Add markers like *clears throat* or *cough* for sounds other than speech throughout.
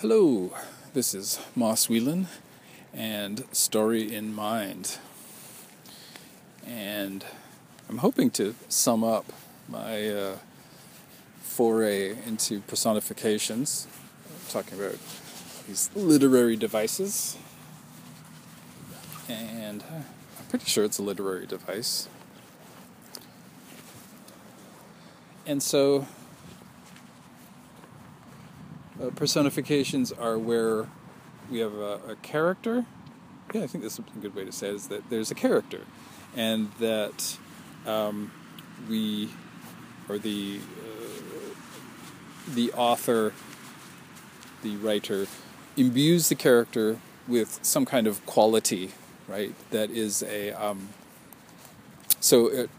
Hello, this is Moss Whelan and Story in Mind. And I'm hoping to sum up my uh, foray into personifications, I'm talking about these literary devices. And I'm pretty sure it's a literary device. And so uh, personifications are where we have a, a, character. Yeah, I think that's a good way to say it, is that there's a character, and that um, we, or the uh, the author, the writer, imbues the character with some kind of quality, right? That is a um, so it,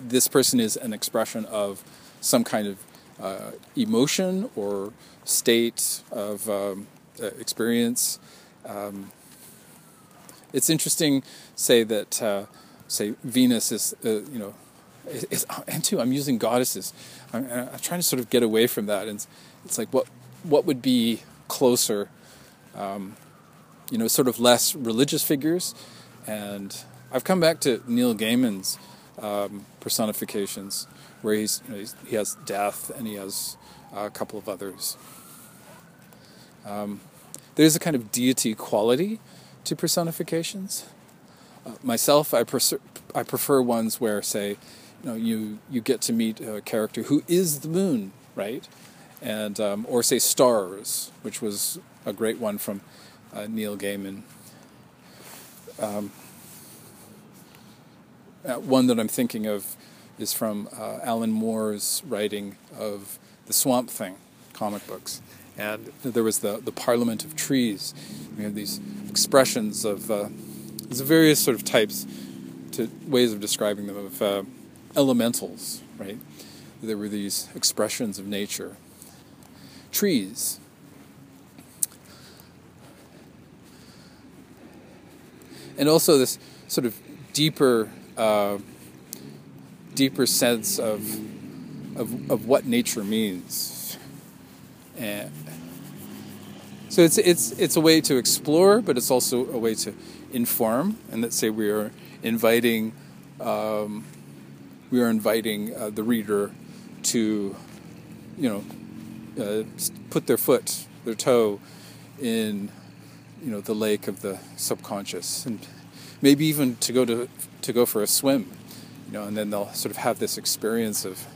this person is an expression of some kind of uh, emotion or state of um, uh, experience. Um, it's interesting, say that, uh, say Venus is, uh, you know, is, *laughs* and too I'm using goddesses. I'm, I'm, trying to sort of get away from that, and it's, it's like what what would be closer, um, you know, sort of less religious figures, and I've come back to Neil Gaiman's um, personifications, where he's, you know, he's, he has death and he has a couple of others. Um, there's a kind of deity quality to personifications. Uh, myself, I, prefer, I prefer ones where, say, you know, you you get to meet a character who is the moon, right? And um, or say stars, which was a great one from uh, Neil Gaiman. Um, uh, one that I'm thinking of is from uh, Alan Moore's writing of the Swamp Thing comic books. And there was the, the Parliament of Trees. We have these expressions of uh, various sort of types to ways of describing them of uh, elementals, right? There were these expressions of nature. Trees. And also this sort of deeper uh, deeper sense of, of, of what nature means. And so it's, it's, it's a way to explore, but it's also a way to inform. And let's say we are inviting, um, we are inviting uh, the reader to, you know, uh, put their foot, their toe in, you know, the lake of the subconscious, and maybe even to go to to go for a swim you know, and then they'll sort of have this experience of,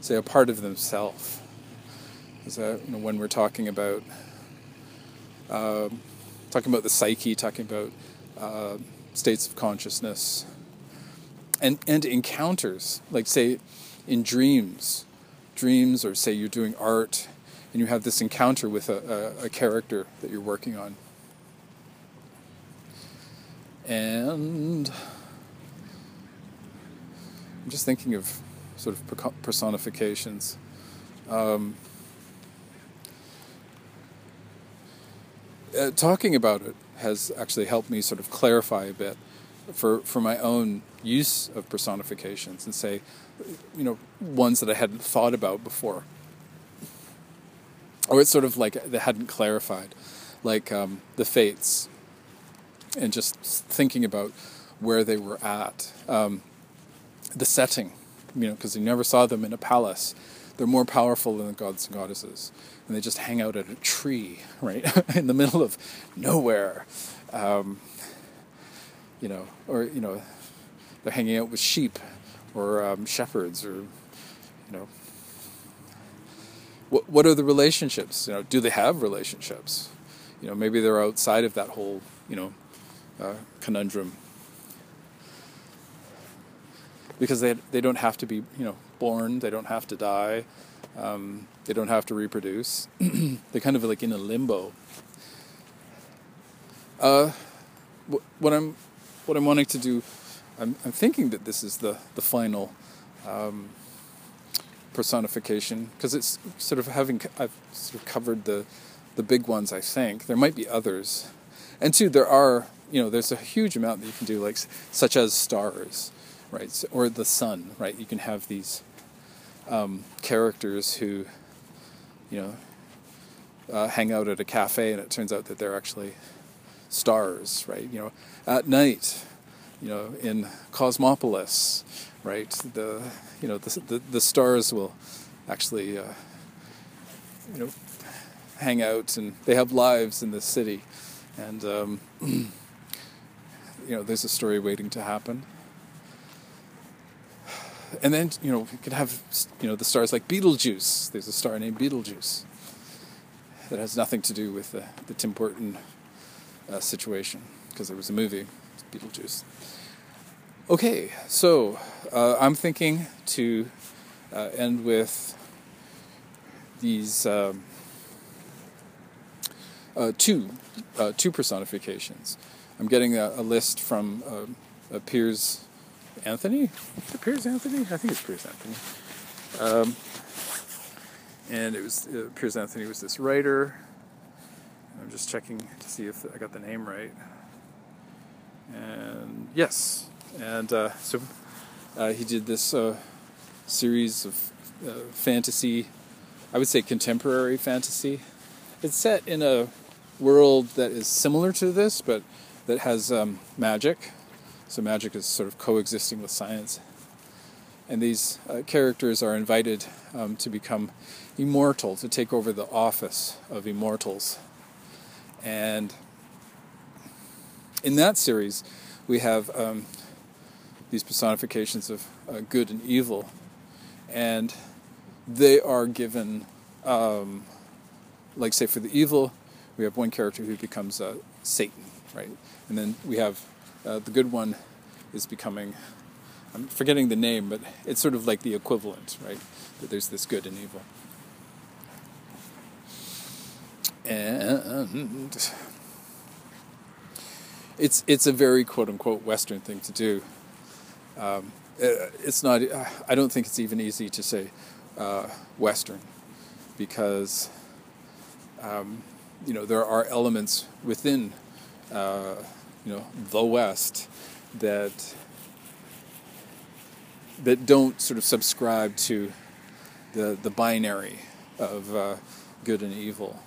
say, a part of themselves. So, you know, when we're talking about uh, talking about the psyche, talking about uh, states of consciousness, and and encounters, like say, in dreams, dreams, or say you're doing art, and you have this encounter with a, a, a character that you're working on, and I'm just thinking of sort of personifications. Um, uh, talking about it has actually helped me sort of clarify a bit for, for my own use of personifications and say, you know, ones that I hadn't thought about before. Or it's sort of like they hadn't clarified, like um, the fates, and just thinking about where they were at. Um, the setting, you know, because you never saw them in a palace. They're more powerful than the gods and goddesses, and they just hang out at a tree, *laughs* right, *laughs* in the middle of nowhere, um, you know, or you know, they're hanging out with sheep or um, shepherds, or you know, what what are the relationships? You know, do they have relationships? You know, maybe they're outside of that whole, you know, uh, conundrum because they they don't have to be you know born, they don't have to die, um, they don't have to reproduce. *clears throat* They're kind of like in a limbo. Uh, what I'm what I'm wanting to do, I'm, I'm thinking that this is the the final um, personification because it's sort of having I've sort of covered the the big ones. I think there might be others, and two there are you know there's a huge amount that you can do like such as stars right? So, or the sun, right? You can have these um, characters who, you know, uh, hang out at a cafe, and it turns out that they're actually stars, right? You know, at night, you know, in Cosmopolis, right? The you know the the, the stars will actually uh, you know hang out and they have lives in the city, and um, *clears throat* you know there's a story waiting to happen. And then you know you could have you know the stars like Beetlejuice. There's a star named Beetlejuice that has nothing to do with the, the Tim Burton uh, situation because there was a movie, Beetlejuice. Okay, so uh, I'm thinking to uh, end with these um, uh, two uh, two personifications. I'm getting a, a list from uh, Piers Anthony. Piers Anthony? I think it's Piers Anthony. Um, and it was uh, Piers Anthony was this writer. I'm just checking to see if I got the name right. And yes, and uh, so uh, he did this uh, series of uh, fantasy, I would say contemporary fantasy. It's set in a world that is similar to this, but that has um, magic. So magic is sort of coexisting with science. And these uh, characters are invited um, to become immortal, to take over the office of immortals. And in that series, we have um, these personifications of uh, good and evil, and they are given, um, like, say, for the evil, we have one character who becomes uh, Satan, right? And then we have uh, the good one is becoming, I'm forgetting the name, but it's sort of like the equivalent, right? That there's this good and evil. And it's it's a very quote unquote Western thing to do. Um, uh, it's not. I don't think it's even easy to say uh, Western because um, you know there are elements within uh, you know the West that that don't sort of subscribe to the the binary of uh, good and evil.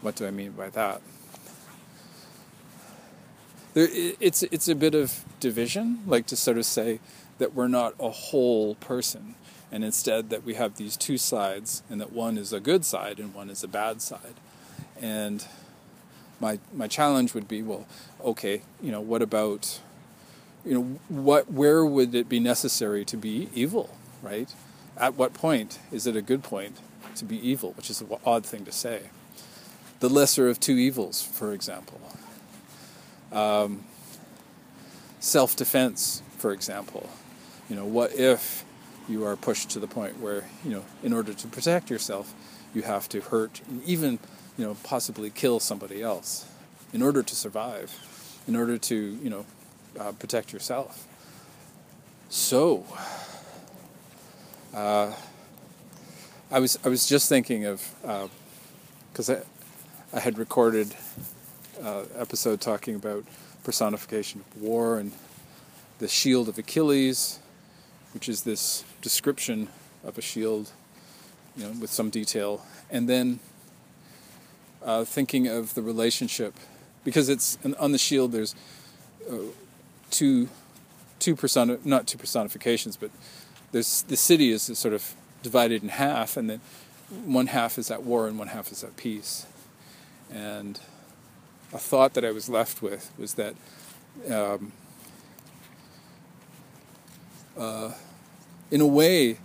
What do I mean by that? There, it's it's a bit of division, like to sort of say that we're not a whole person, and instead that we have these two sides, and that one is a good side and one is a bad side. And my my challenge would be, well, okay, you know, what about, you know, what where would it be necessary to be evil, right? At what point is it a good point to be evil, which is an odd thing to say the lesser of two evils, for example. Um, Self defense, for example. You know, what if you are pushed to the point where, you know, in order to protect yourself, you have to hurt, even, you know, possibly kill somebody else in order to survive, in order to, you know, uh, protect yourself. So, uh, I was I was just thinking of because uh, I had recorded uh, episode talking about personification of war and the shield of Achilles, which is this description of a shield, you know, with some detail, and then uh, thinking of the relationship because it's on the shield. There's uh, two two persona not two personifications, but there's the city is sort of divided in half, and then one half is at war and one half is at peace. And a thought that I was left with was that um, uh, in a way,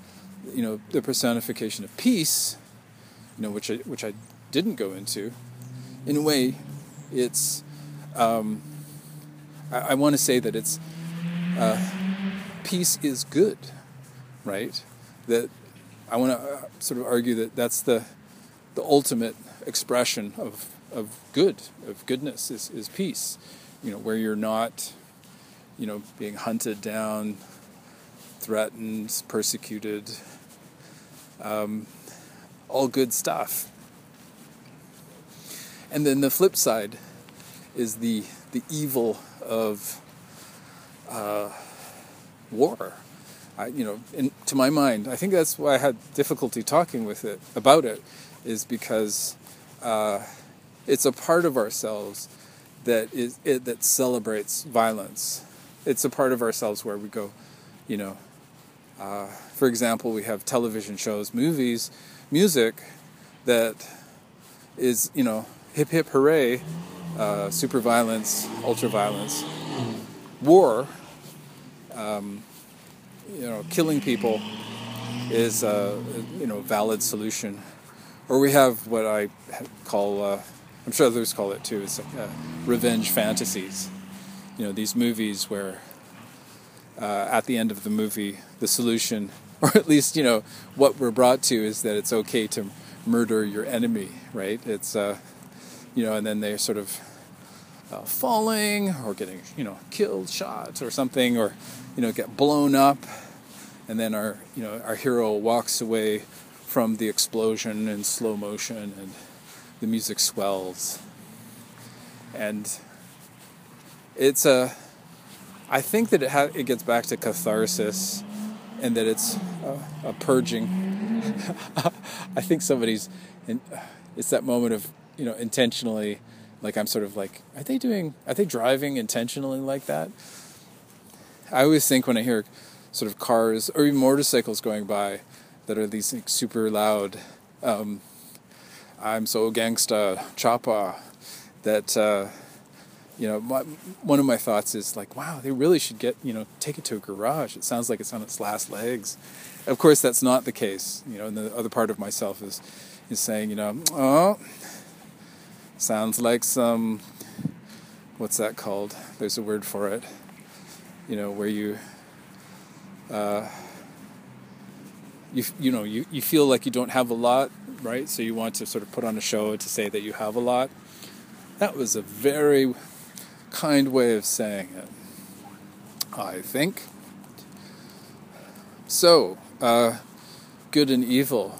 you know, the personification of peace, you know, which I, which I didn't go into, in a way, it's, um, I, I want to say that it's, uh, peace is good, right? That I want to uh, sort of argue that that's the, the ultimate expression of of good, of goodness, is, is peace. You know, where you're not, you know, being hunted down, threatened, persecuted, um, all good stuff. And then the flip side is the the evil of uh, war. I, you know, in, to my mind, I think that's why I had difficulty talking with it about it, is because uh, it's a part of ourselves that is it, that celebrates violence. It's a part of ourselves where we go, you know. Uh, for example, we have television shows, movies, music that is, you know, hip hip hooray, uh, super violence, ultra violence, war, um, you know, killing people is a you know valid solution. Or we have what I call, uh, I'm sure others call it too, is uh, revenge fantasies. You know, these movies where uh, at the end of the movie, the solution, *laughs* or at least you know what we're brought to, is that it's okay to murder your enemy, right? It's uh, you know, and then they're sort of uh, falling or getting you know killed, shot, or something, or you know get blown up. And then our you know our hero walks away from the explosion in slow motion and the music swells. And it's a I think that it ha- it gets back to catharsis and that it's a, a purging. *laughs* I think somebody's in, it's that moment of you know intentionally like I'm sort of like are they doing are they driving intentionally like that I always think when I hear sort of cars or even motorcycles going by that are these like, super loud. Um, I'm so gangsta, choppa, that uh, you know. My, one of my thoughts is like, wow, they really should get you know take it to a garage. It sounds like it's on its last legs. Of course, that's not the case. You know, and the other part of myself is is saying, you know, oh, sounds like some. What's that called? There's a word for it. You know, where you uh, you you know you, you feel like you don't have a lot, right? So you want to sort of put on a show to say that you have a lot. That was a very kind way of saying it, I think. So, uh, good and evil.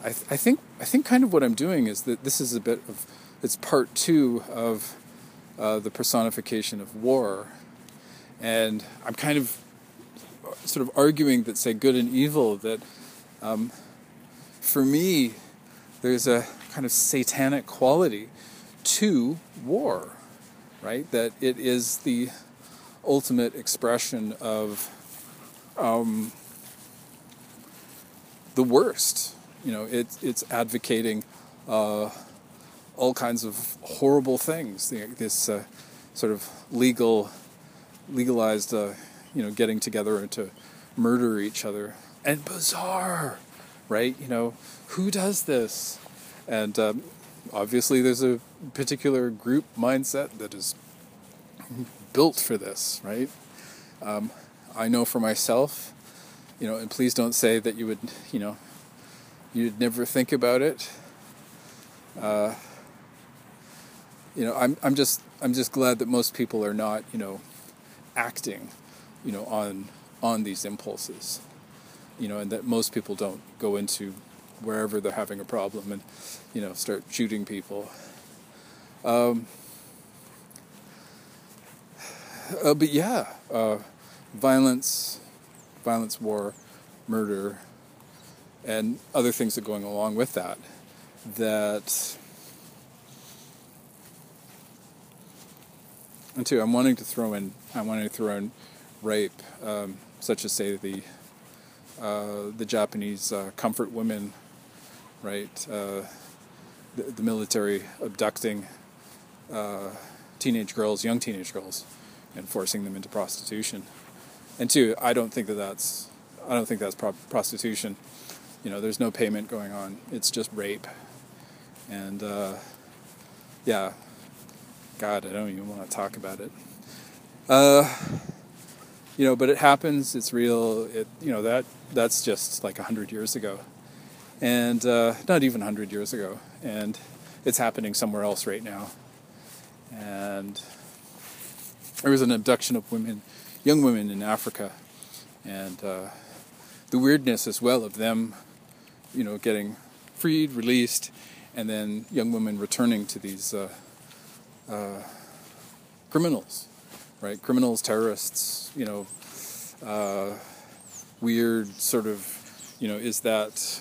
I, th- I think I think kind of what I'm doing is that this is a bit of it's part two of uh, the personification of war, and I'm kind of sort of arguing that say good and evil that um, for me there's a kind of satanic quality to war right? That it is the ultimate expression of um, the worst. You know it, it's advocating uh, all kinds of horrible things this uh, sort of legal legalized uh, you know, getting together to murder each other. And bizarre, right? You know, who does this? And um, obviously, there's a particular group mindset that is built for this, right? Um, I know for myself, you know, and please don't say that you would, you know, you'd never think about it. Uh, you know, I'm I'm just I'm just glad that most people are not, you know, acting you know, on on these impulses, you know, and that most people don't go into wherever they're having a problem and you know start shooting people. Um, uh, but yeah, uh, violence, violence, war, murder, and other things that are going along with that. That and two, I'm wanting to throw in. I'm wanting to throw in rape, um, such as say the uh, the Japanese uh, comfort women, right? Uh, the, the, military abducting uh, teenage girls, young teenage girls, and forcing them into prostitution. And two, I don't think that that's I don't think that's pro- prostitution. You know, there's no payment going on. It's just rape. And uh, yeah, God, I don't even want to talk about it. Uh, you know, but it happens. It's real. It you know that that's just like a hundred years ago, and uh, not even hundred years ago, and it's happening somewhere else right now. And there was an abduction of women, young women in Africa, and uh, the weirdness as well of them, you know, getting freed, released, and then young women returning to these uh, criminals right? Criminals, terrorists, you know, uh, weird sort of, you know, is that,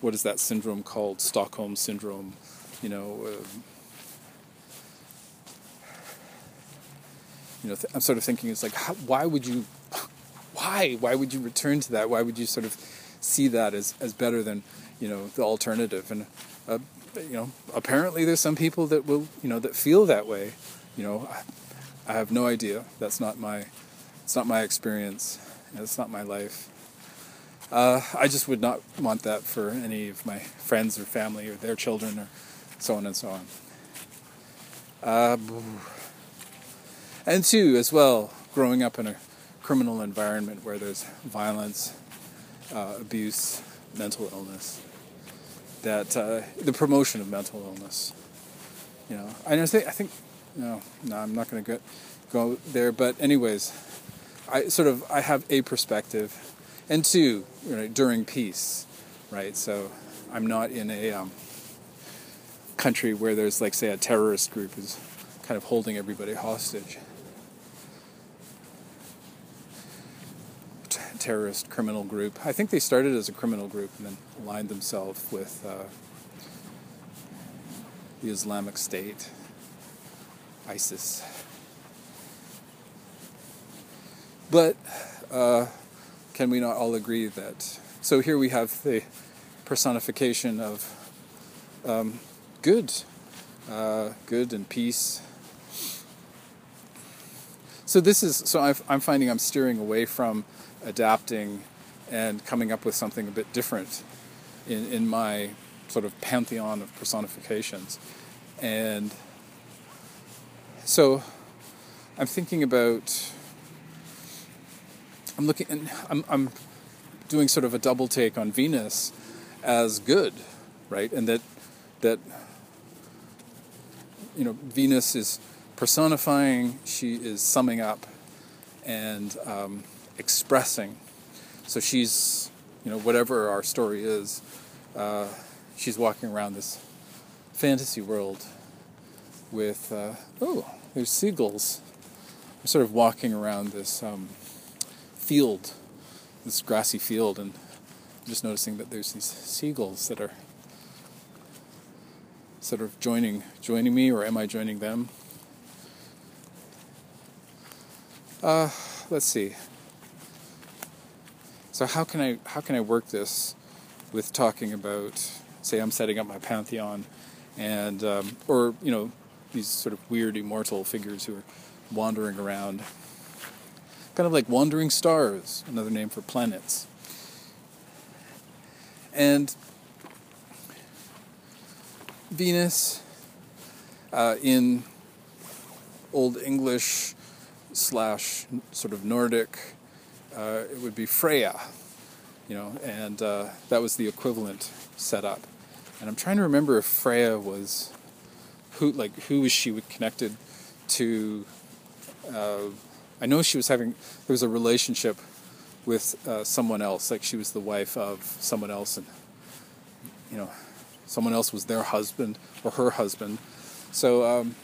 what is that syndrome called? Stockholm syndrome. you know. Uh, you know, th- I'm sort of thinking it's like, how, why would you, why, why would you return to that? Why would you sort of see that as, as better than, you know, the alternative? And, uh, you know, apparently there's some people that will, you know, that feel that way. You know, I, I have no idea. That's not my, it's not my experience. It's not my life. Uh, I just would not want that for any of my friends or family or their children or so on and so on. Uh, and two, as well, growing up in a criminal environment where there's violence, uh, abuse, mental illness, that uh, the promotion of mental illness. You know, I think I think no, no, I'm not going to go there. But anyways, I sort of I have a perspective, and two, you know, during peace, right? So I'm not in a um, country where there's like say a terrorist group is kind of holding everybody hostage. Terrorist criminal group. I think they started as a criminal group and then aligned themselves with uh, the Islamic State, ISIS. But uh, can we not all agree that? So here we have the personification of um, good, uh, good and peace. So this is so i am finding I'm steering away from adapting and coming up with something a bit different in, in my sort of pantheon of personifications. And so I'm thinking about I'm looking and I'm I'm doing sort of a double take on Venus as good, right? And that that you know Venus is personifying, she is summing up, and um, expressing. So she's, you know, whatever our story is, uh, she's walking around this fantasy world with, uh, oh, there's seagulls. I'm sort of walking around this um, field, this grassy field, and just noticing that there's these seagulls that are sort of joining joining me, or am I joining them? Uh, let's see. So how can I how can I work this with talking about say I'm setting up my pantheon and um, or you know these sort of weird immortal figures who are wandering around? Kind of like wandering stars another name for planets. And Venus uh, in Old English slash sort of Nordic uh, it would be Freya, you know, and uh, that was the equivalent setup. And I'm trying to remember if Freya was who, like, who was she connected to? Uh, I know she was having there was a relationship with uh, someone else, like she was the wife of someone else, and you know, someone else was their husband or her husband. So. Um,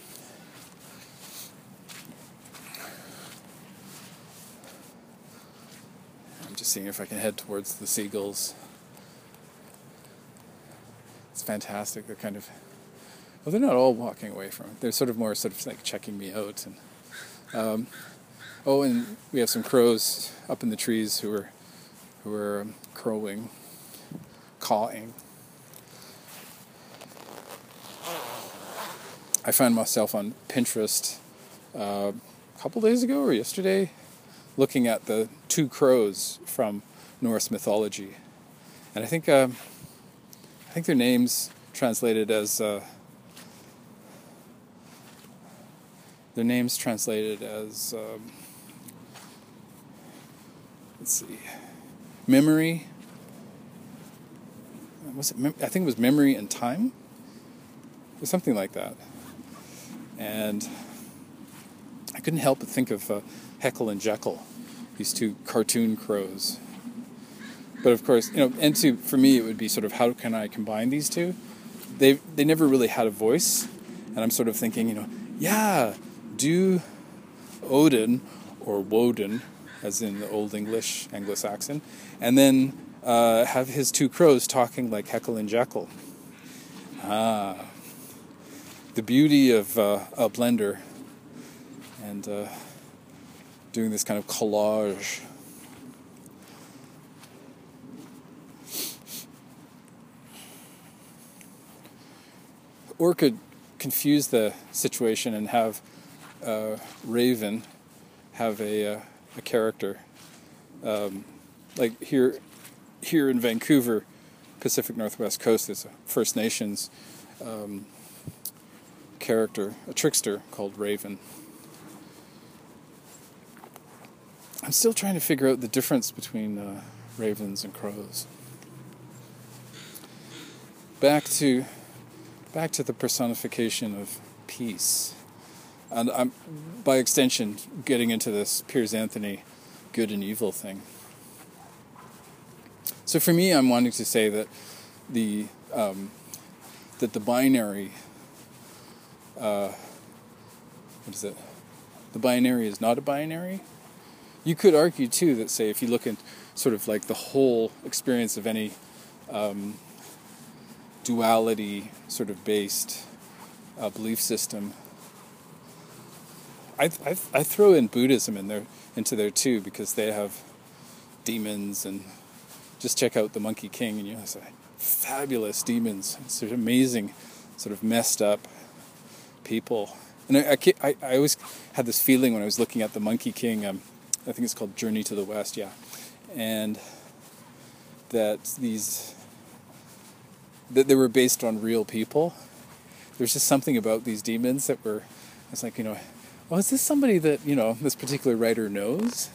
just seeing if I can head towards the seagulls. It's fantastic. They're kind of well, they're not all walking away from it. They're sort of more sort of like checking me out. And um, oh, and we have some crows up in the trees who are who are um, crowing, cawing. I found myself on Pinterest uh, a couple days ago or yesterday looking at the two crows from Norse mythology, and I think uh, I think their names translated as uh, their names translated as um, let's see, memory. Was it? Mem- I think it was memory and time, or something like that, and I couldn't help but think of. Uh, Heckle and Jeckle, these two cartoon crows. But of course, you know, and to for me, it would be sort of how can I combine these two? They they never really had a voice, and I'm sort of thinking, you know, yeah, do Odin or Woden, as in the Old English Anglo-Saxon, and then uh, have his two crows talking like Heckle and Jeckle. Ah, the beauty of uh, a blender and uh, doing this kind of collage. Or could confuse the situation and have uh, Raven have a, uh, a character. Um, like here, here in Vancouver, Pacific Northwest Coast, there's a First Nations um, character, a trickster called Raven. I'm still trying to figure out the difference between uh, ravens and crows. Back to back to the personification of peace, and I'm by extension getting into this Piers Anthony good and evil thing. So for me, I'm wanting to say that the um, that the binary uh, what is it? The binary is not a binary. You could argue too that say if you look at sort of like the whole experience of any um, duality sort of based uh, belief system. I, I, I throw in Buddhism in there into there too because they have demons and just check out the Monkey King and you know fabulous demons. It's amazing, sort of messed up people. And I, I, I, always had this feeling when I was looking at the Monkey King. Um, I think it's called Journey to the West, yeah. And that these that they were based on real people. There's just something about these demons that were it's like, you know, well, is this somebody that, you know, this particular writer knows?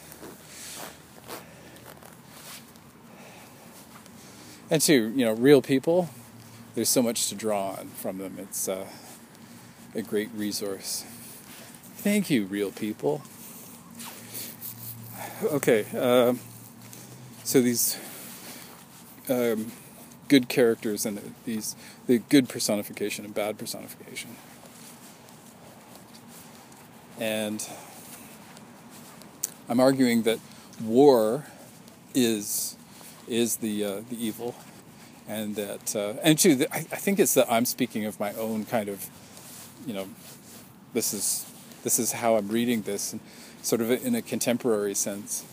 And to, you know, real people, there's so much to draw on from them. It's uh, a great resource. Thank you, real people okay, uh, so these um, good characters and these the good personification and bad personification, and I'm arguing that war is is the uh, the evil, and that uh, and too, I, I think it's that I'm speaking of my own kind of, you know, this is this is how I'm reading this. And, sort of in a contemporary sense.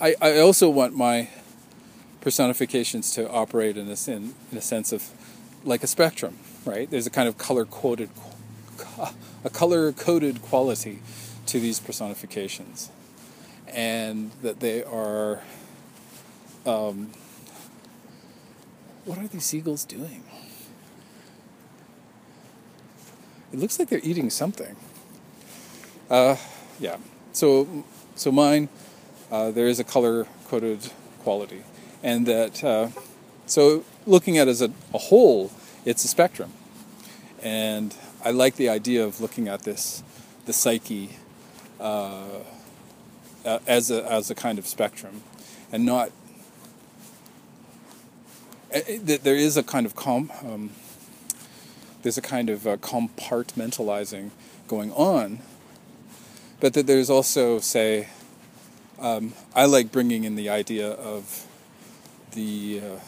I, I also want my personifications to operate in a, in, in a sense of like a spectrum, right? There's a kind of color coded, a color coded quality to these personifications, and that they are. Um, what are these seagulls doing? It looks like they're eating something. Uh, yeah. So, so mine, uh, there is a color coded quality, and that uh, so looking at as a, a, whole, it's a spectrum, and I like the idea of looking at this, the psyche, uh, as a as a kind of spectrum, and not. Eh, eh, there is a kind of com, um, there's a kind of uh, compartmentalizing going on, but that there's also, say, um, I like bringing in the idea of the uh,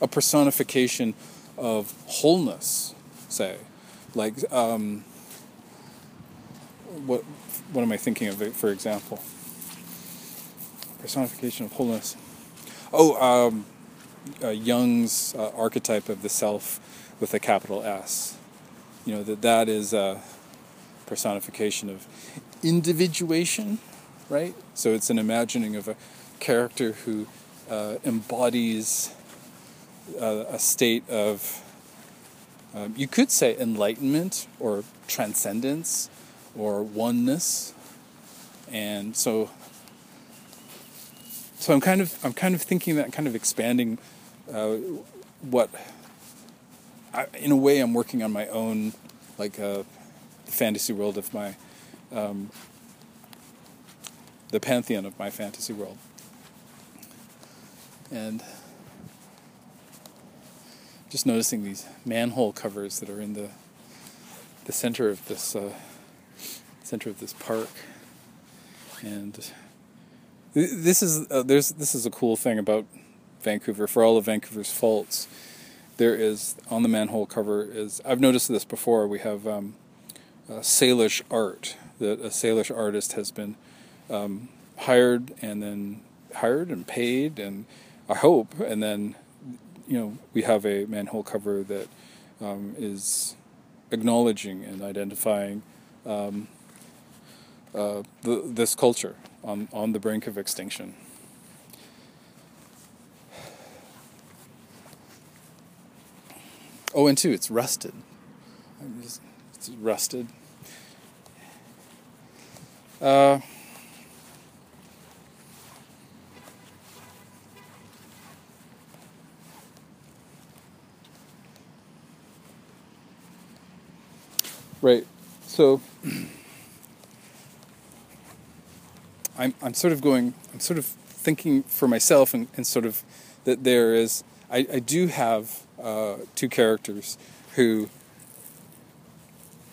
a personification of wholeness, say, like um, what what am I thinking of? For example, personification of wholeness. Oh, um, uh, Jung's uh, archetype of the self with a capital S. You know, that that is a personification of individuation, right? So it's an imagining of a character who uh, embodies uh, a state of, um, you could say enlightenment or transcendence or oneness. And so so I'm kind of I'm kind of thinking that kind of expanding uh, what I, in a way, I'm working on my own, like uh, the fantasy world of my, um, the pantheon of my fantasy world, and just noticing these manhole covers that are in the the center of this uh, center of this park, and this is uh, there's this is a cool thing about Vancouver, for all of Vancouver's faults, there is on the manhole cover is I've noticed this before. We have um, Salish art that a Salish artist has been um, hired and then hired and paid and I hope and then you know we have a manhole cover that um, is acknowledging and identifying um, uh, the, this culture on on the brink of extinction. Oh, and two, it's rusted. Just, it's rusted. Uh, right. So *clears throat* I'm I'm sort of going. I'm sort of thinking for myself and, and sort of that there is. I, I do have uh, two characters who.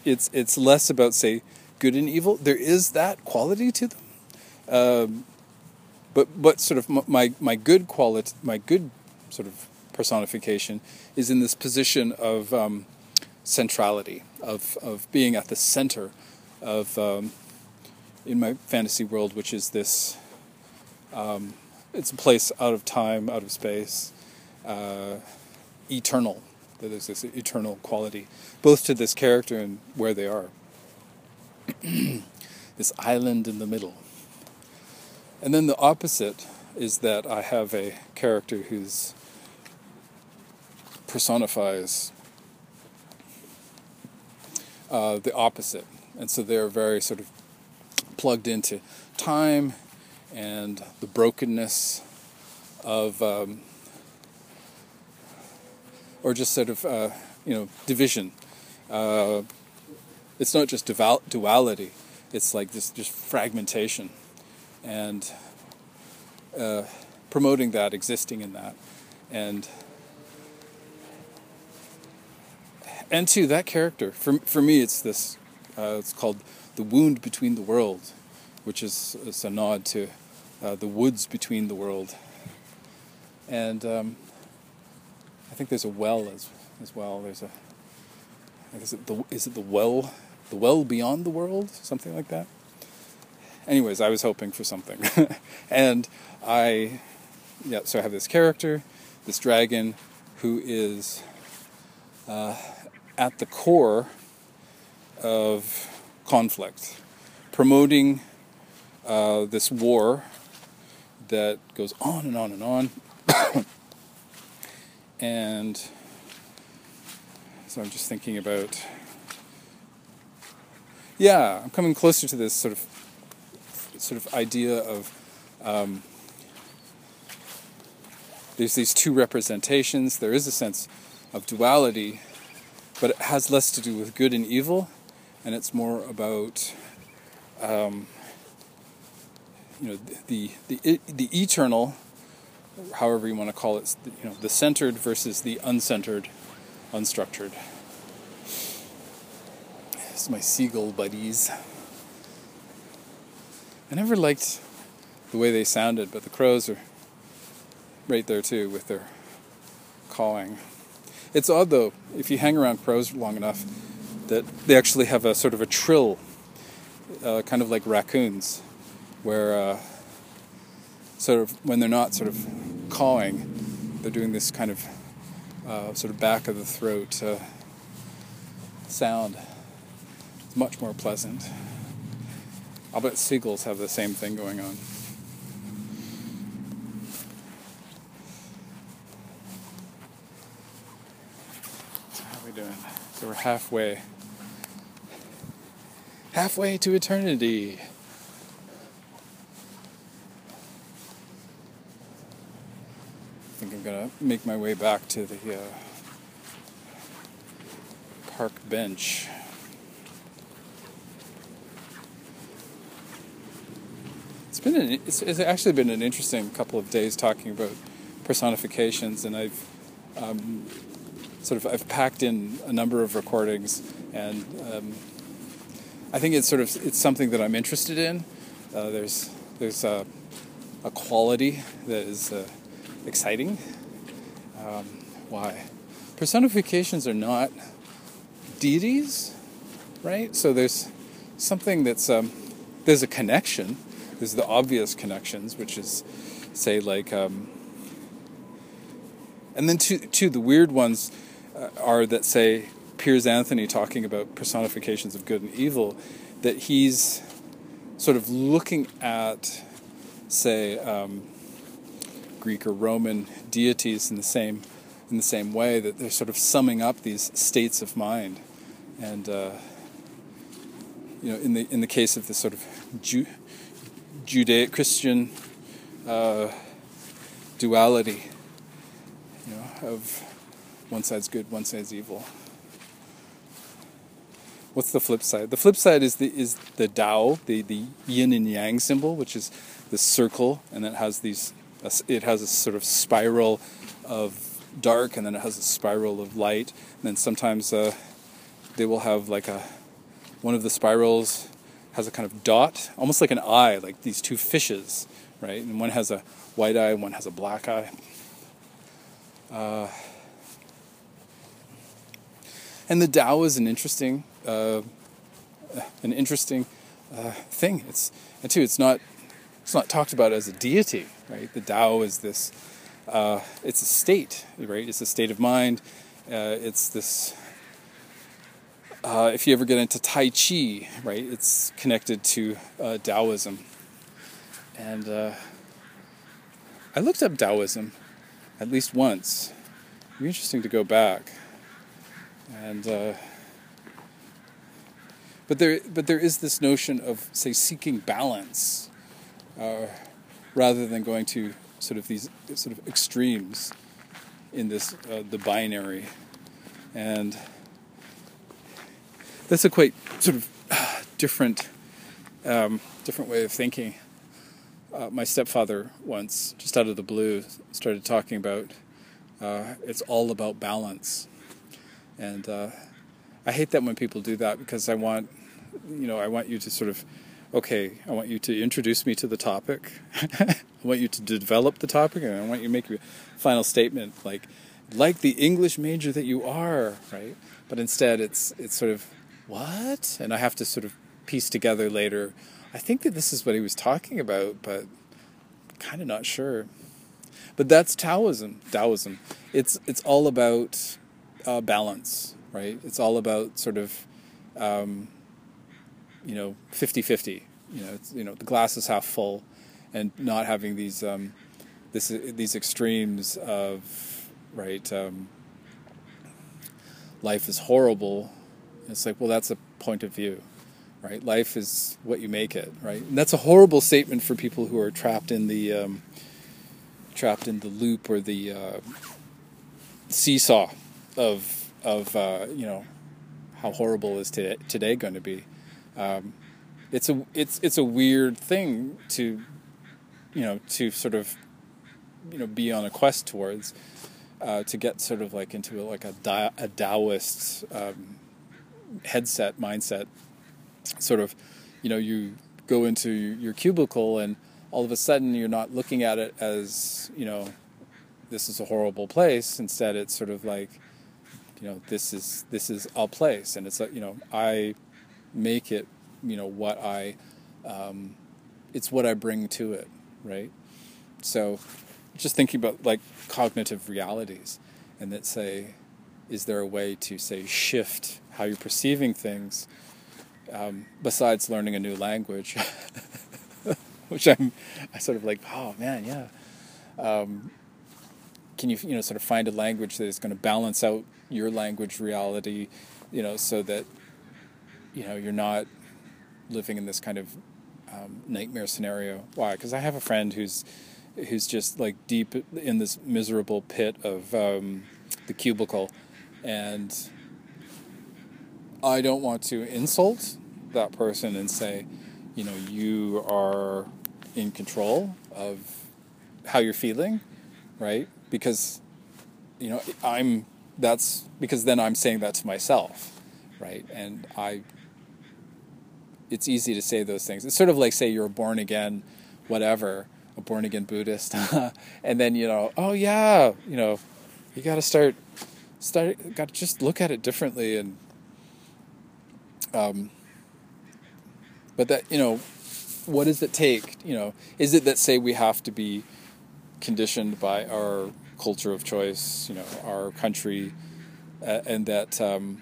It's it's less about say good and evil. There is that quality to them, um, but but sort of my my good quality, my good sort of personification is in this position of um, centrality, of of being at the center of um, in my fantasy world, which is this. Um, it's a place out of time, out of space, uh, eternal. That there's this eternal quality, both to this character and where they are. *clears throat* this island in the middle. And then the opposite is that I have a character who's personifies uh, the opposite. And so they're very sort of plugged into time and the brokenness of, um, or just sort of, uh, you know, division. Uh, it's not just duality, it's like this just fragmentation. And uh, promoting that, existing in that. And and two, that character for for me, it's this. Uh, it's called the wound between the world, which is, is a nod to uh, the woods between the world. And um, I think there's a well as as well. There's a. Is it the is it the well the well beyond the world something like that. Anyways, I was hoping for something, *laughs* and I yeah. So I have this character, this dragon, who is uh, at the core of conflict, promoting uh, this war that goes on and on and on. *coughs* and so I'm just thinking about, yeah, I'm coming closer to this sort of sort of idea of um, there's these two representations. There is a sense of duality, but it has less to do with good and evil and it's more about um, you know the, the the eternal, however you want to call it, you know the centered versus the uncentered, unstructured. Is my seagull buddies. I never liked the way they sounded, but the crows are right there too with their cawing. It's odd though, if you hang around crows long enough, that they actually have a sort of a trill, uh, kind of like raccoons, where uh, sort of when they're not sort of cawing, they're doing this kind of uh, sort of back of the throat uh, sound. It's much more pleasant. I'll bet seagulls have the same thing going on. How are we doing? So we're halfway halfway to eternity. I think I'm gonna make my way back to the uh, park bench. It's been an, it's, it's, actually been an interesting couple of days talking about personifications, and I've um, sort of I've packed in a number of recordings and. Um, I think it's sort of it's something that I'm interested in. Uh, there's there's a, a, quality that is uh, exciting. Um, why? Personifications are not deities, right? So there's something that's um, there's a connection. There's the obvious connections, which is say like, um, and then two two the weird ones uh, are that say Piers Anthony talking about personifications of good and evil, that he's sort of looking at say um, Greek or Roman deities in the same in the same way that they're sort of summing up these states of mind, and uh, you know, in the in the case of the sort of Ju- Judaic Christian uh, duality, you know, of one side's good, one side's evil. What's the flip side? The flip side is the is the Tao, the the Yin and Yang symbol, which is the circle, and it has these. It has a sort of spiral of dark, and then it has a spiral of light, and then sometimes uh, they will have like a one of the spirals has a kind of dot, almost like an eye, like these two fishes, right? And one has a white eye, one has a black eye. Uh, and the Tao is an interesting, uh, an interesting uh, thing. It's and too, it's not, it's not talked about as a deity, right? The Tao is this, uh, it's a state, right? It's a state of mind. Uh, it's this. Uh, if you ever get into Tai Chi, right, it's connected to uh, Taoism. And I looked up Taoism at least once. It'd be interesting to go back and uh, but there but there is this notion of say seeking balance uh, rather than going to sort of these sort of extremes in this uh, the binary. And that's a quite sort of *sighs* different um, different way of thinking. Uh, my stepfather once just out of the blue started talking about uh, it's all about balance. And uh, I hate that when people do that because I want, you know, I want you to sort of, okay, I want you to introduce me to the topic. *laughs* I want you to develop the topic, and I want you to make a final statement like, like the English major that you are, right? But instead, it's it's sort of what, and I have to sort of piece together later. I think that this is what he was talking about, but kind of not sure. But that's Taoism. Taoism. It's it's all about uh, balance, right? It's all about sort of, um, you know, 50-50. You know, you know, the glass is half full, and not having these um, this these extremes of right. Um, life is horrible. It's like, well, that's a point of view, right? Life is what you make it, right? And that's a horrible statement for people who are trapped in the um, trapped in the loop or the uh, seesaw of of uh, you know how horrible is today, today going to be. Um, it's a it's it's a weird thing to you know to sort of you know be on a quest towards uh, to get sort of like into a, like a, da- a Taoist um, headset mindset. Sort of, you know, you go into your cubicle and all of a sudden you're not looking at it as you know this is a horrible place. Instead, it's sort of like you know this is this is a place and it's like you know i make it you know what i um, it's what i bring to it right? So just thinking about like cognitive realities and that say is there a way to say shift how you're perceiving things um, besides learning a new language *laughs* which i'm i sort of like oh man yeah. Um, can you you know sort of find a language that is going to balance out your language reality, you know, so that you know you're not living in this kind of um, nightmare scenario. Why? Because I have a friend who's who's just like deep in this miserable pit of um, the cubicle, and I don't want to insult that person and say, you know, you are in control of how you're feeling, right? Because you know I'm that's because then I'm saying that to myself, right? And I, it's easy to say those things. It's sort of like say you're born again, whatever. a born again Buddhist, *laughs* and then you know, oh yeah, you know, you got to start start got to just look at it differently and um but that you know what does it take you know is it that say we have to be conditioned by our culture of choice you know our country uh, and that um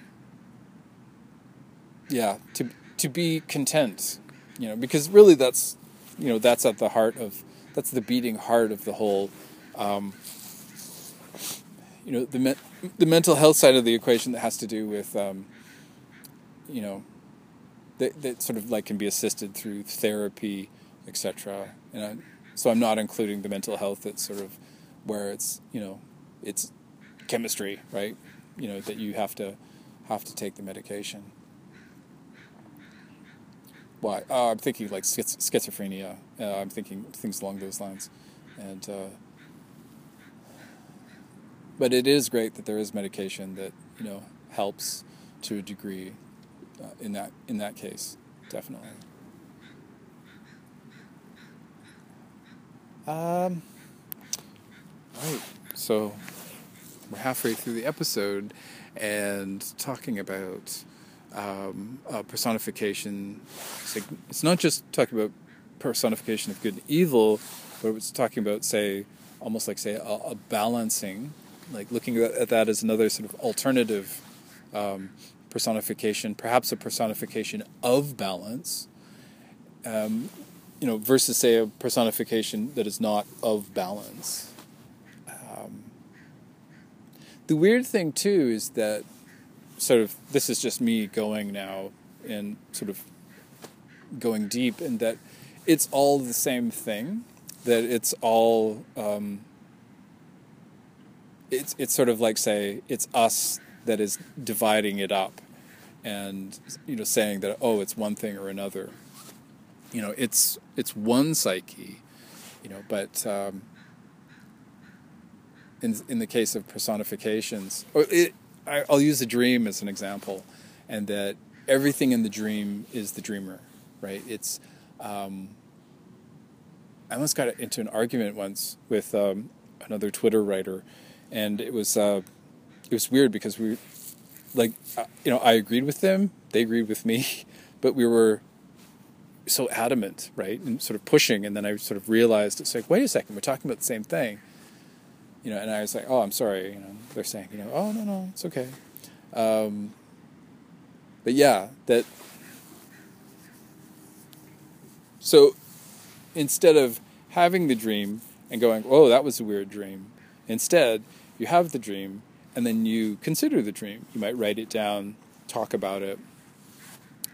yeah to to be content you know because really that's you know that's at the heart of that's the beating heart of the whole um, you know the me- the mental health side of the equation that has to do with um, you know that, that sort of like can be assisted through therapy etc and I, so I'm not including the mental health that's sort of where it's you know it's chemistry right? You know that you have to have to take the medication why? Uh, I'm thinking like schiz- schizophrenia. Uh, I'm thinking things along those lines. And uh, but it is great that there is medication that you know helps to a degree uh, in that in that case, definitely. Um, right, so we're halfway through the episode and talking about um, uh, personification. It's not just talking about personification of good and evil, but it's talking about, say, almost like, say, a, a balancing like looking at that as another sort of alternative um, personification, perhaps a personification of balance, um, you know, versus say a personification that is not of balance. Um, the weird thing too is that sort of this is just me going now and sort of going deep in that it's all the same thing that it's all um, it's it's sort of like say it's us that is dividing it up and you know saying that oh it's one thing or another. You know it's it's one psyche you know but um, in in the case of personifications or it, I'll use a dream as an example and that everything in the dream is the dreamer right? It's um, I almost got into an argument once with um, another Twitter writer and it was uh, it was weird because we like uh, you know I agreed with them, they agreed with me, *laughs* but we were so adamant, right, and sort of pushing, and then I sort of realized it's like, wait a second, we're talking about the same thing, you know, and I was like, oh, I'm sorry, you know, they're saying, you know, oh no no, it's okay, um, but yeah, that. So, instead of having the dream and going, oh, that was a weird dream, instead you have the dream and then you consider the dream. You might write it down, talk about it,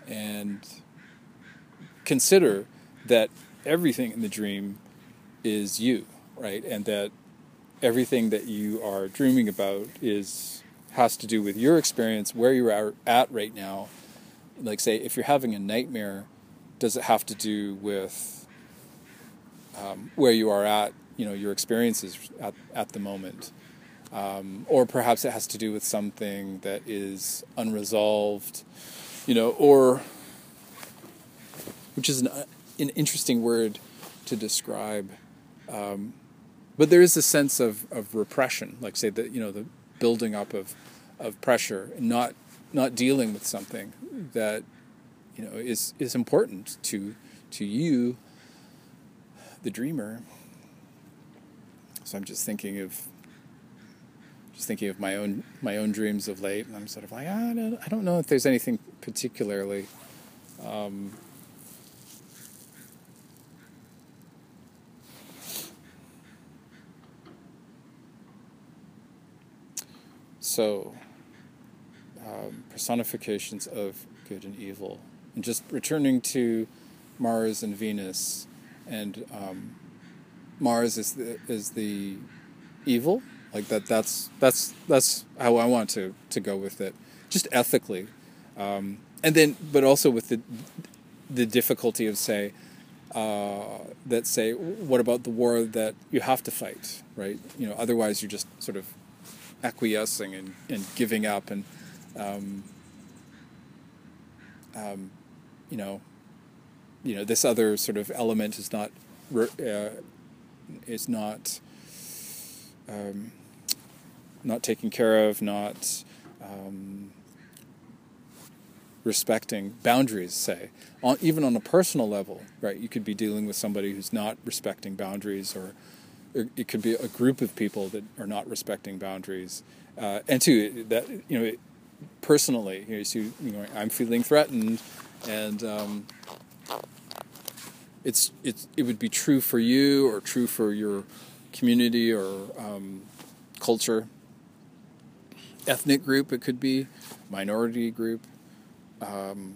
and consider that everything in the dream is you, right? And that everything that you are dreaming about is has to do with your experience, where you're at right now. Like say, if you're having a nightmare, does it have to do with um, where you are at, you know, your experiences at, at the moment? Um, or perhaps it has to do with something that is unresolved, you know, or which is an, an interesting word to describe. Um, but there is a sense of, of repression, like say that you know the building up of of pressure, not not dealing with something that you know is is important to to you, the dreamer. So I'm just thinking of just thinking of my own my own dreams of late, and I'm sort of like, ah, I don't, I don't know if there's anything particularly. Um, so, um, personifications of good and evil, and just returning to Mars and Venus, and um, Mars is the is the evil like that. That's that's that's how I want to to go with it, just ethically, um, and then but also with the the difficulty of say uh, that say what about the war that you have to fight, right? You know, otherwise you're just sort of acquiescing and, and giving up and um, um, you know you know this other sort of element is not uh, is not um, not taken care of, not um, respecting boundaries, say, on, even on a personal level, right? You could be dealing with somebody who's not respecting boundaries, or, or it could be a group of people that are not respecting boundaries. Uh, and two, that you know, personally, you know, so you know, I'm feeling threatened, and um, it's it's it would be true for you or true for your community or um, culture, ethnic group. It could be minority group um,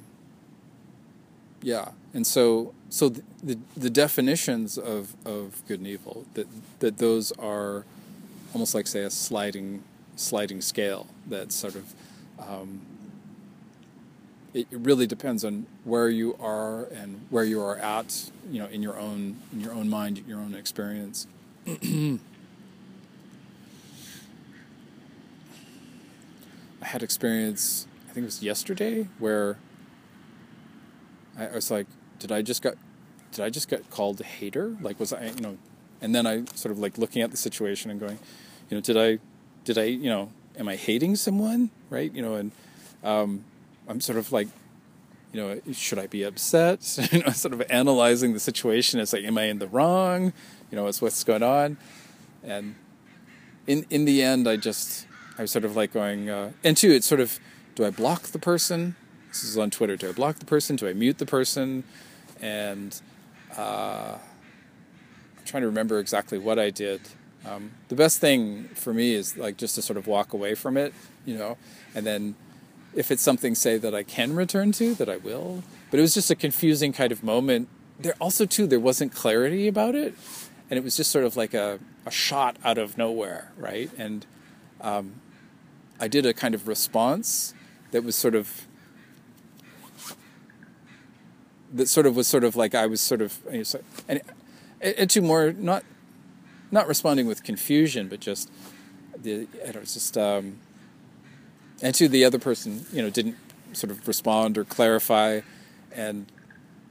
yeah, and so so the, the, the definitions of, of good and evil that that those are almost like say a sliding sliding scale that sort of um, it really depends on where you are and where you are at you know in your own in your own mind your own experience. *clears throat* I had experience I think it was yesterday where I, I was like, did I just got did I just get called a hater? Like was I you know and then I sort of like looking at the situation and going, you know, did I did I, you know, am I hating someone? Right? You know, and um, I'm sort of like you know, should I be upset? *laughs* you know, sort of analyzing the situation. It's like, am I in the wrong? You know, it's what's going on. And in in the end, I just I was sort of like going, uh, and two, it's sort of do I block the person? This is on Twitter. Do I block the person? Do I mute the person? And uh, I'm trying to remember exactly what I did. Um, the best thing for me is like just to sort of walk away from it, you know, and then if it's something, say, that I can return to, that I will. But it was just a confusing kind of moment. There also too, there wasn't clarity about it, and it was just sort of like a, a shot out of nowhere, right? And um, I did a kind of response that was sort of that sort of was sort of like I was sort of and and to more not not responding with confusion, but just the I don't know, just um, and to the other person, you know, didn't sort of respond or clarify, and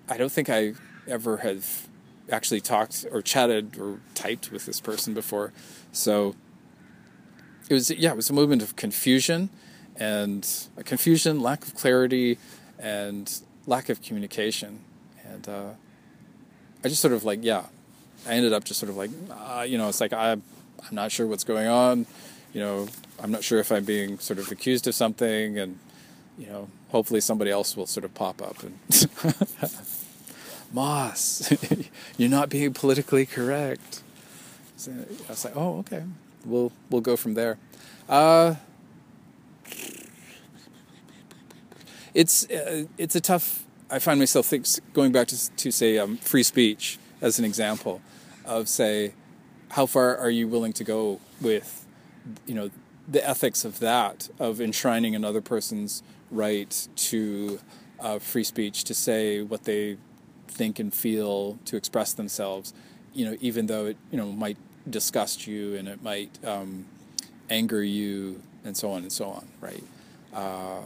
I don't think I ever have actually talked or chatted or typed with this person before, so it was yeah, it was a moment of confusion and confusion, lack of clarity, and lack of communication. And uh, I just sort of like, yeah, I ended up just sort of like, uh, you know, it's like I'm, I'm not sure what's going on. You know, I'm not sure if I'm being sort of accused of something, and you know, hopefully somebody else will sort of pop up and. *laughs* Moss, *laughs* you're not being politically correct. So I was like, oh, okay, we'll we'll go from there. Uh, it's uh, it's a tough. I find myself think, going back to to say um, free speech as an example of say how far are you willing to go with you know the ethics of that of enshrining another person's right to uh, free speech to say what they think and feel to express themselves you know even though it you know might disgust you and it might um, anger you and so on and so on right uh,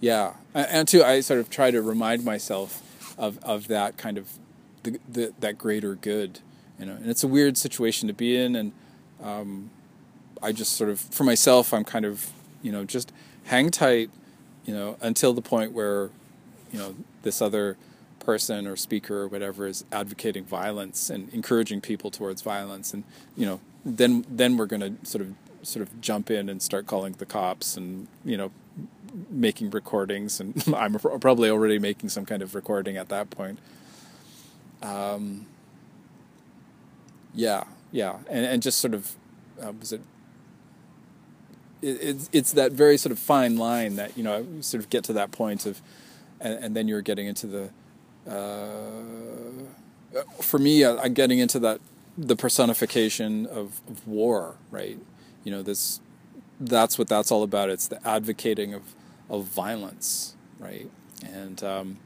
yeah, and too, I sort of try to remind myself of of that kind of the, the that greater good, you know. And it's a weird situation to be in, and um, I just sort of for myself, I'm kind of you know just hang tight, you know, until the point where you know this other person or speaker or whatever is advocating violence and encouraging people towards violence, and you know then then we're going to sort of sort of jump in and start calling the cops and you know making recordings, and *laughs* I'm probably already making some kind of recording at that point. Um, yeah, yeah, and and just sort of uh, was it, it. It's it's that very sort of fine line that you know sort of get to that point of, and, and then you're getting into the. Uh, for me, uh, I'm getting into that the personification of, of war, right? You know this that's what that's all about. It's the advocating of of violence, right? And um,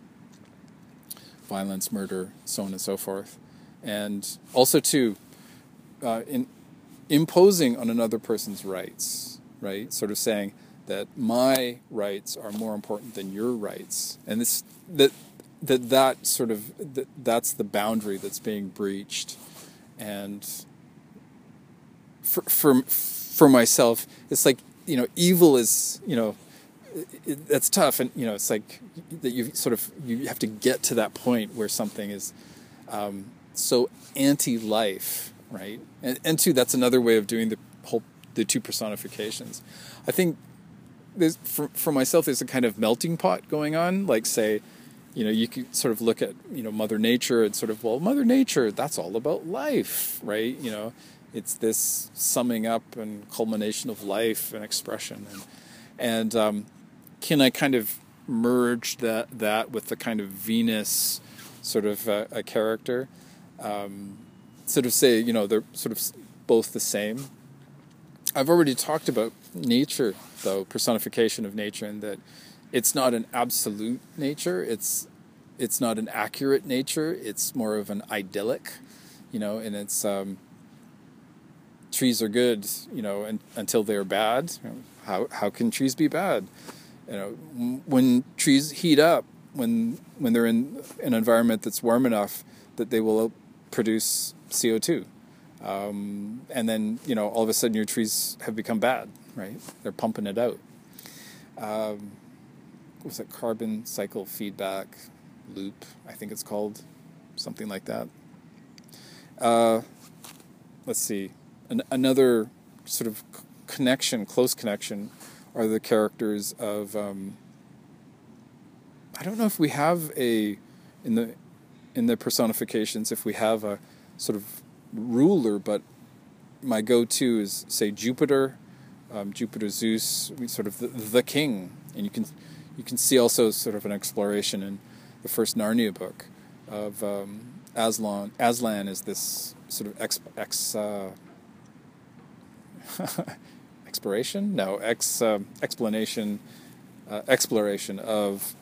violence, murder, so on and so forth. And also, too, uh, in imposing on another person's rights, right? Sort of saying that my rights are more important than your rights. And this, that that that sort of that, that's the boundary that's being breached, and for for for myself, it's like you know, evil is you know, it, that's tough, and you know, it's like that you sort of you have to get to that point where something is um, so anti-life, right? And and two, that's another way of doing the whole the two personifications. I think there's for for myself, there's a kind of melting pot going on, like say you know, you could sort of look at, you know, Mother Nature and sort of, well, Mother Nature, that's all about life, right? You know, it's this summing up and culmination of life and expression. And and um, can I kind of merge that that with the kind of Venus sort of uh, a character? Um, sort of say you know they're sort of both the same. I've already talked about nature though personification of nature and that it's not an absolute nature. It's it's not an accurate nature. It's more of an idyllic you know and it's um, trees are good, you know, and, until they're bad. How how can trees be bad? You know, when trees heat up, when when they're in an environment that's warm enough that they will produce CO two, um, and then you know all of a sudden your trees have become bad, right? They're pumping it out. Um, was it carbon cycle feedback loop? I think it's called something like that. Uh, let's see an, another sort of connection, close connection, are the characters of. Um, I don't know if we have a in the in the personifications if we have a sort of ruler, but my go-to is say Jupiter, um, Jupiter, Zeus, sort of the, the king, and you can you can see also sort of an exploration in the first Narnia book of um, Aslan. Aslan is this sort of ex, ex uh, *laughs* exploration? No, ex uh, explanation, uh, exploration of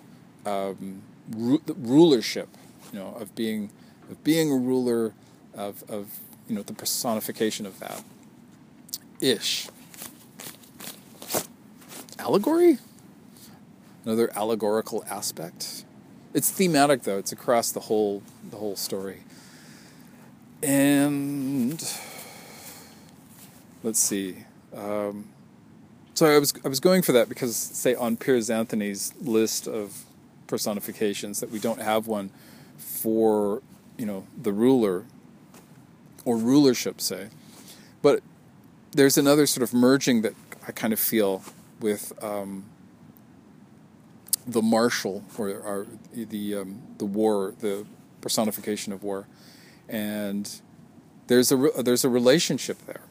um, ru- rulership. You know, of being of being a ruler, of of you know the personification of that. Ish. Allegory. Another allegorical aspect. It's thematic though. It's across the whole the whole story. And let's see. Um, so I was I was going for that because say on Piers Anthony's list of personifications that we don't have one for you know the ruler or rulership say, but there's another sort of merging that I kind of feel with um, the marshal or, or the um, the war the personification of war, and there's a there's a relationship there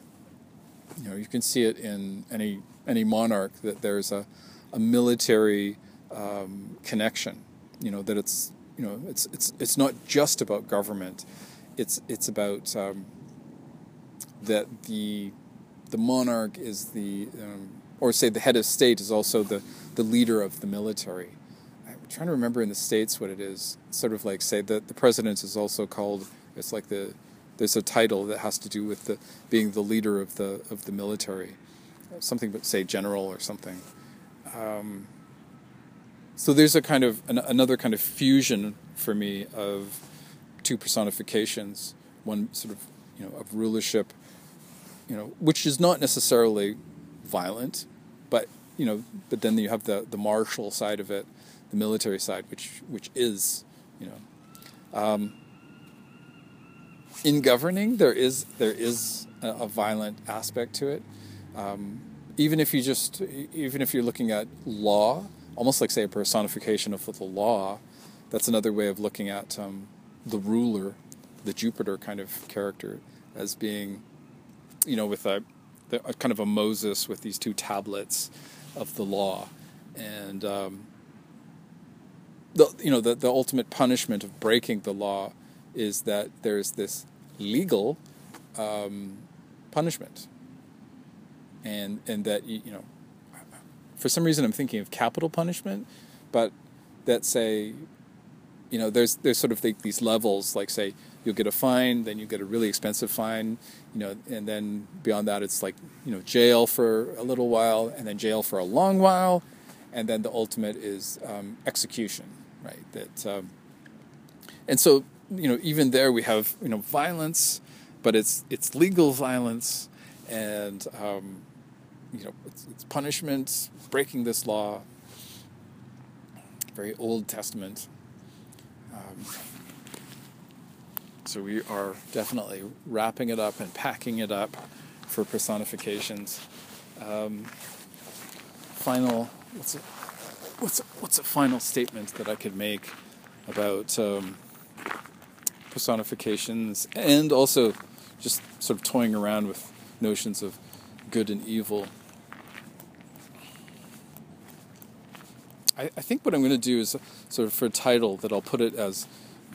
you know, you can see it in any any monarch that there's a a military um, connection. You know that it's you know it's it's it's not just about government. It's it's about um, that the the monarch is the um, or say the head of state is also the the leader of the military. I'm trying to remember in the states what it is. It's sort of like say that the president is also called. It's like the there's a title that has to do with the being the leader of the of the military, something but say general or something. Um, so there's a kind of an, another kind of fusion for me of two personifications, one sort of you know of rulership, you know, which is not necessarily violent, but you know, but then you have the the martial side of it, the military side, which which is, you know. Um, in governing, there is there is a, a violent aspect to it. Um, even if you just even if you're looking at law, almost like say a personification of the law, that's another way of looking at um, the ruler, the Jupiter kind of character, as being, you know, with a, a kind of a Moses with these two tablets of the law, and um, the you know the the ultimate punishment of breaking the law is that there's this legal um, punishment, and and that you, know, for some reason I'm thinking of capital punishment, but that say, you know, there's there's sort of these levels, like say you'll get a fine, then you get a really expensive fine, you know, and then beyond that it's like you know jail for a little while, and then jail for a long while, and then the ultimate is um, execution, right? That um, and so you know even there we have you know violence, but it's it's legal violence, and um, you know it's, it's punishment, breaking this law. Very Old Testament. Um, so we are definitely wrapping it up and packing it up for personifications. Um, final, what's a, what's a, what's a final statement that I could make about um, personifications and also just sort of toying around with notions of good and evil. I, I think what I'm going to do is sort of for a title that I'll put it as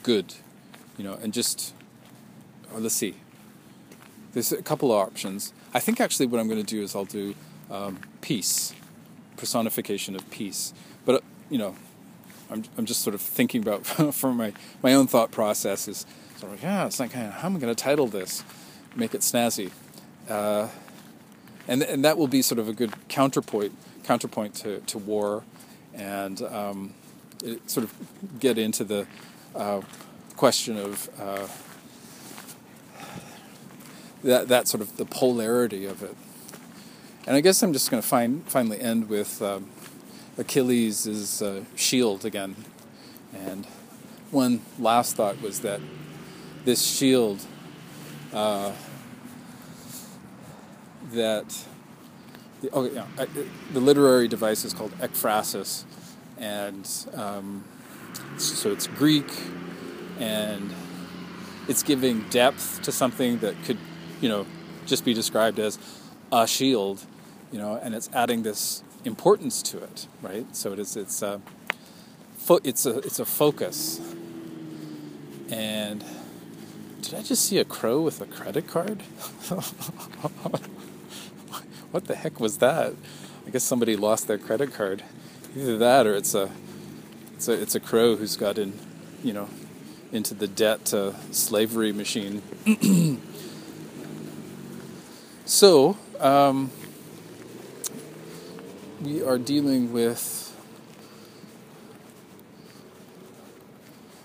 good you know, and just, or let's see. There's a couple of options. I think actually what I'm going to do is I'll do um, peace, personification of peace. But, uh, you know, I'm, I'm just sort of thinking about *laughs* from my, my own thought process is sort of, yeah, it's like, how am I going to title this? Make it snazzy. Uh, and, and that will be sort of a good counterpoint, counterpoint to, to war and um, it, sort of get into the uh, question of uh, that that sort of the polarity of it. And I guess I'm just going to finally end with um, Achilles' uh, shield again. And one last thought was that this shield uh, that the, oh, yeah, the literary device is called ekphrasis, and um, so it's Greek and it's giving depth to something that could, you know, just be described as a shield, you know, and it's adding this importance to it, right? So it is it's a fo- it's a it's a focus. And did I just see a crow with a credit card? *laughs* what the heck was that? I guess somebody lost their credit card. Either that or it's a it's a it's a crow who's got in, you know, into the debt to slavery machine. *clears throat* so, um, we are dealing with.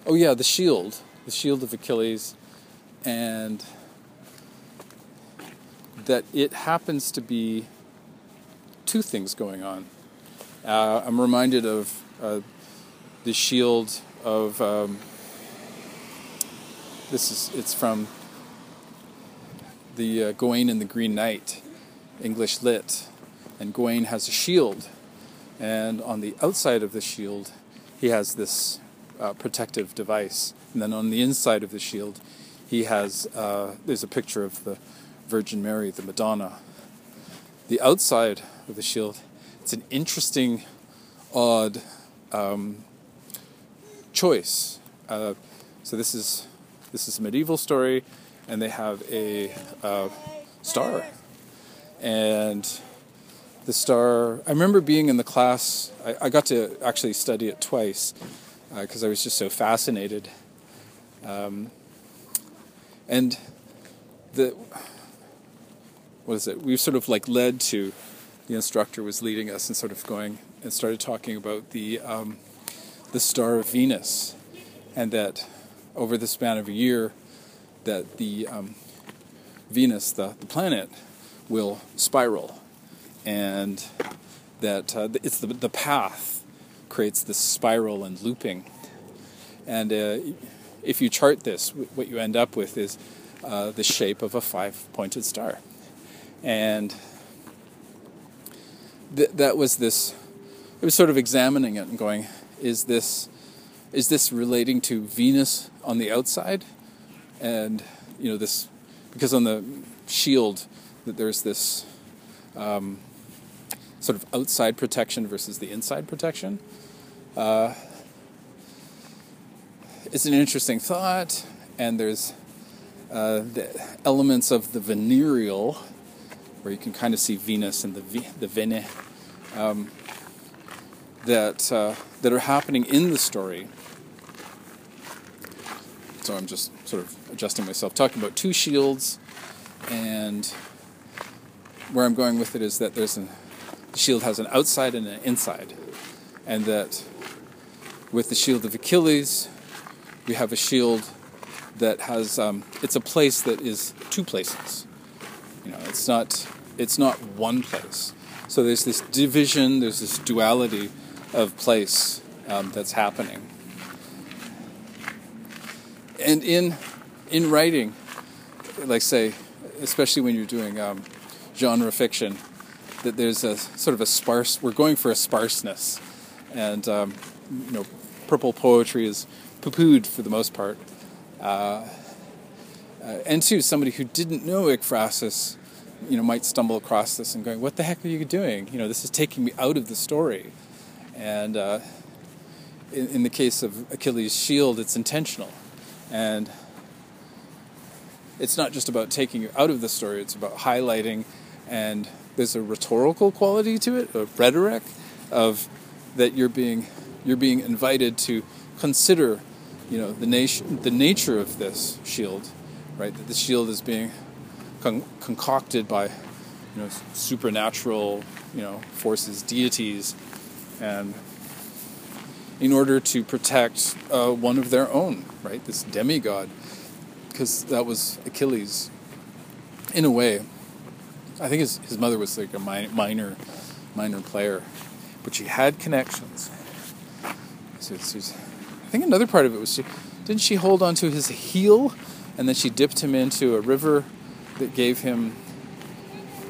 Oh, yeah, the shield, the shield of Achilles, and that it happens to be two things going on. Uh, I'm reminded of uh, the shield of um, this is it's from the uh, Gawain and the Green Knight, English lit, and Gawain has a shield, and on the outside of the shield, he has this uh, protective device, and then on the inside of the shield, he has uh, there's a picture of the Virgin Mary, the Madonna. The outside of the shield, it's an interesting, odd um, choice. Uh, so this is this is a medieval story, and they have a uh, star. And the star, I remember being in the class, I, I got to actually study it twice because uh, I was just so fascinated. Um, and the, what is it? We sort of like led to, the instructor was leading us and sort of going and started talking about the, um, the star of Venus and that over the span of a year that the um, Venus, the, the planet, will spiral, and that uh, it's the, the path creates this spiral and looping. And uh, if you chart this, what you end up with is uh, the shape of a five pointed star. And th- that was this, it was sort of examining it and going, is this is this relating to Venus on the outside? And, you know, this, because on the shield, that there's this um, sort of outside protection versus the inside protection. Uh, it's an interesting thought, and there's uh, the elements of the venereal, where you can kind of see Venus and the the Vene, um, that uh, that are happening in the story so I'm just sort of adjusting myself. Talking about two shields, and where I'm going with it is that there's an shield has an outside and an inside, and that with the shield of Achilles, we have a shield that has um, it's a place that is two places. You know, it's not it's not one place. So there's this division, there's this duality of place um, that's happening. And in in writing, like say, especially when you're doing um, genre fiction, that there's a sort of a sparse. We're going for a sparseness, and um, you know, purple poetry is poo-pooed for the most part. Uh, uh, and two, somebody who didn't know Ekphrasis, you know, might stumble across this and going, "What the heck are you doing? You know, this is taking me out of the story." And uh, in, in the case of Achilles' shield, it's intentional, and it's not just about taking you out of the story; it's about highlighting, and there's a rhetorical quality to it, a rhetoric of that you're being you're being invited to consider, you know, the nation, the nature of this shield, right? That the shield is being con- concocted by, you know, supernatural, you know, forces, deities, and in order to protect uh, one of their own, right? This demigod, because that was Achilles, in a way. I think his his mother was like a minor minor player, but she had connections. So I think another part of it was she didn't she hold onto his heel, and then she dipped him into a river that gave him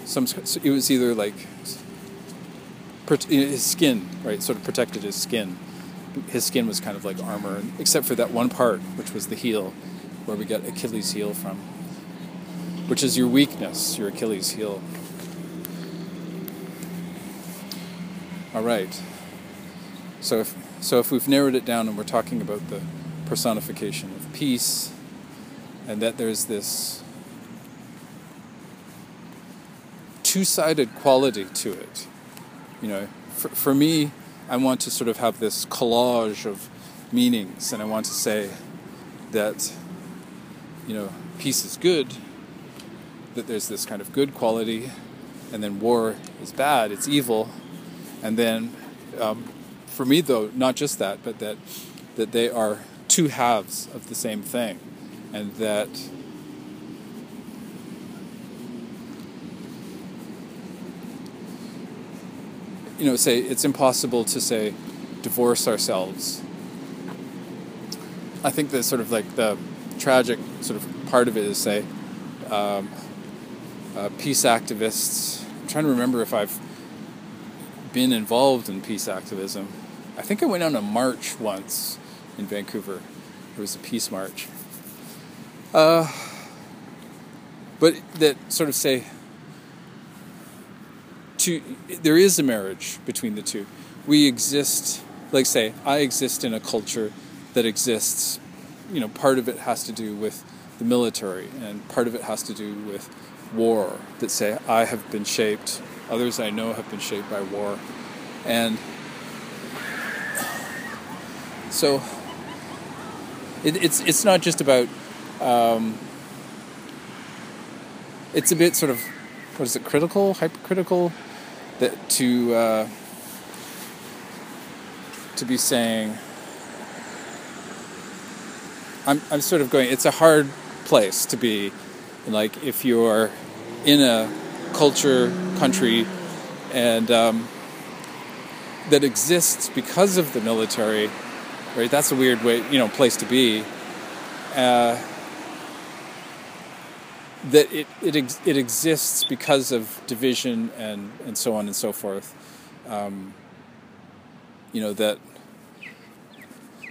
some. It was either like his skin, right? Sort of protected his skin. His skin was kind of like armor, except for that one part, which was the heel, where we got Achilles' heel from, which is your weakness, your Achilles' heel. All right. So if so if we've narrowed it down and we're talking about the personification of peace, and that there's this two-sided quality to it, you know, for, for me, I want to sort of have this collage of meanings, and I want to say that, you know, peace is good, that there's this kind of good quality, and then war is bad, it's evil, and then um, for me though, not just that, but that that they are two halves of the same thing, and that you know, say it's impossible to say divorce ourselves. I think that sort of like the tragic sort of part of it is say um, uh, peace activists. I'm trying to remember if I've been involved in peace activism. I think I went on a march once in Vancouver. It was a peace march. Uh, but that sort of say to there is a marriage between the two. We exist, like say, I exist in a culture that exists. You know, part of it has to do with the military, and part of it has to do with war. That say, I have been shaped. Others I know have been shaped by war, and so it, it's it's not just about. Um, it's a bit sort of what is it critical hypercritical that to uh, to be saying I'm I'm sort of going it's a hard place to be like if you're in a culture country and um, that exists because of the military right? That's a weird way, you know, place to be. Uh, that it it ex- it exists because of division and and so on and so forth. Um, you know that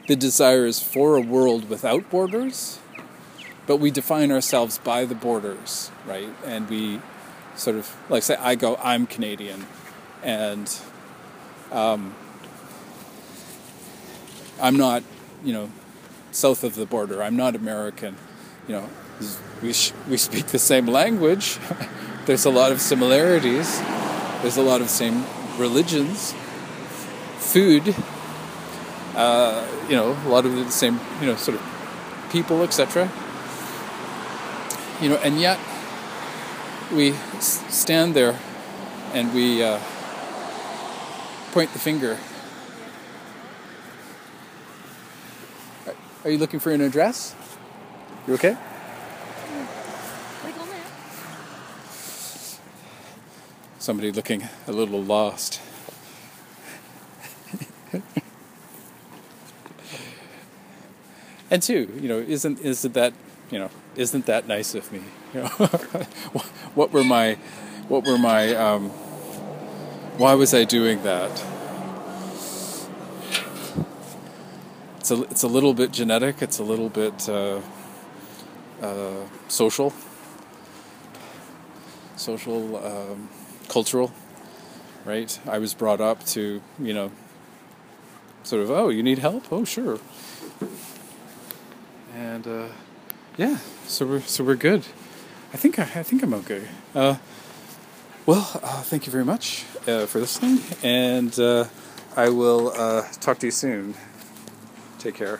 the desire is for a world without borders, but we define ourselves by the borders, right? And we sort of like say, I go, I'm Canadian, and um, I'm not, you know, south of the border. I'm not American. You know, we sh- we speak the same language. *laughs* There's a lot of similarities. There's a lot of same religions, food. Uh, you know, a lot of the same, you know, sort of people, etc. You know, and yet we stand there and we uh, point the finger Are you looking for an address? You okay? Somebody looking a little lost. *laughs* and two, you know, isn't isn't that you know isn't that nice of me? *laughs* What were my what were my um, why was I doing that? It's a it's a little bit genetic. It's a little bit uh, uh, social, social, um, cultural, right? I was brought up to you know, sort of oh you need help oh sure, and uh, yeah so we're so we're good. I think I, I think I'm okay. Uh, well, uh, thank you very much uh, for listening, and uh, I will uh, talk to you soon. Take care.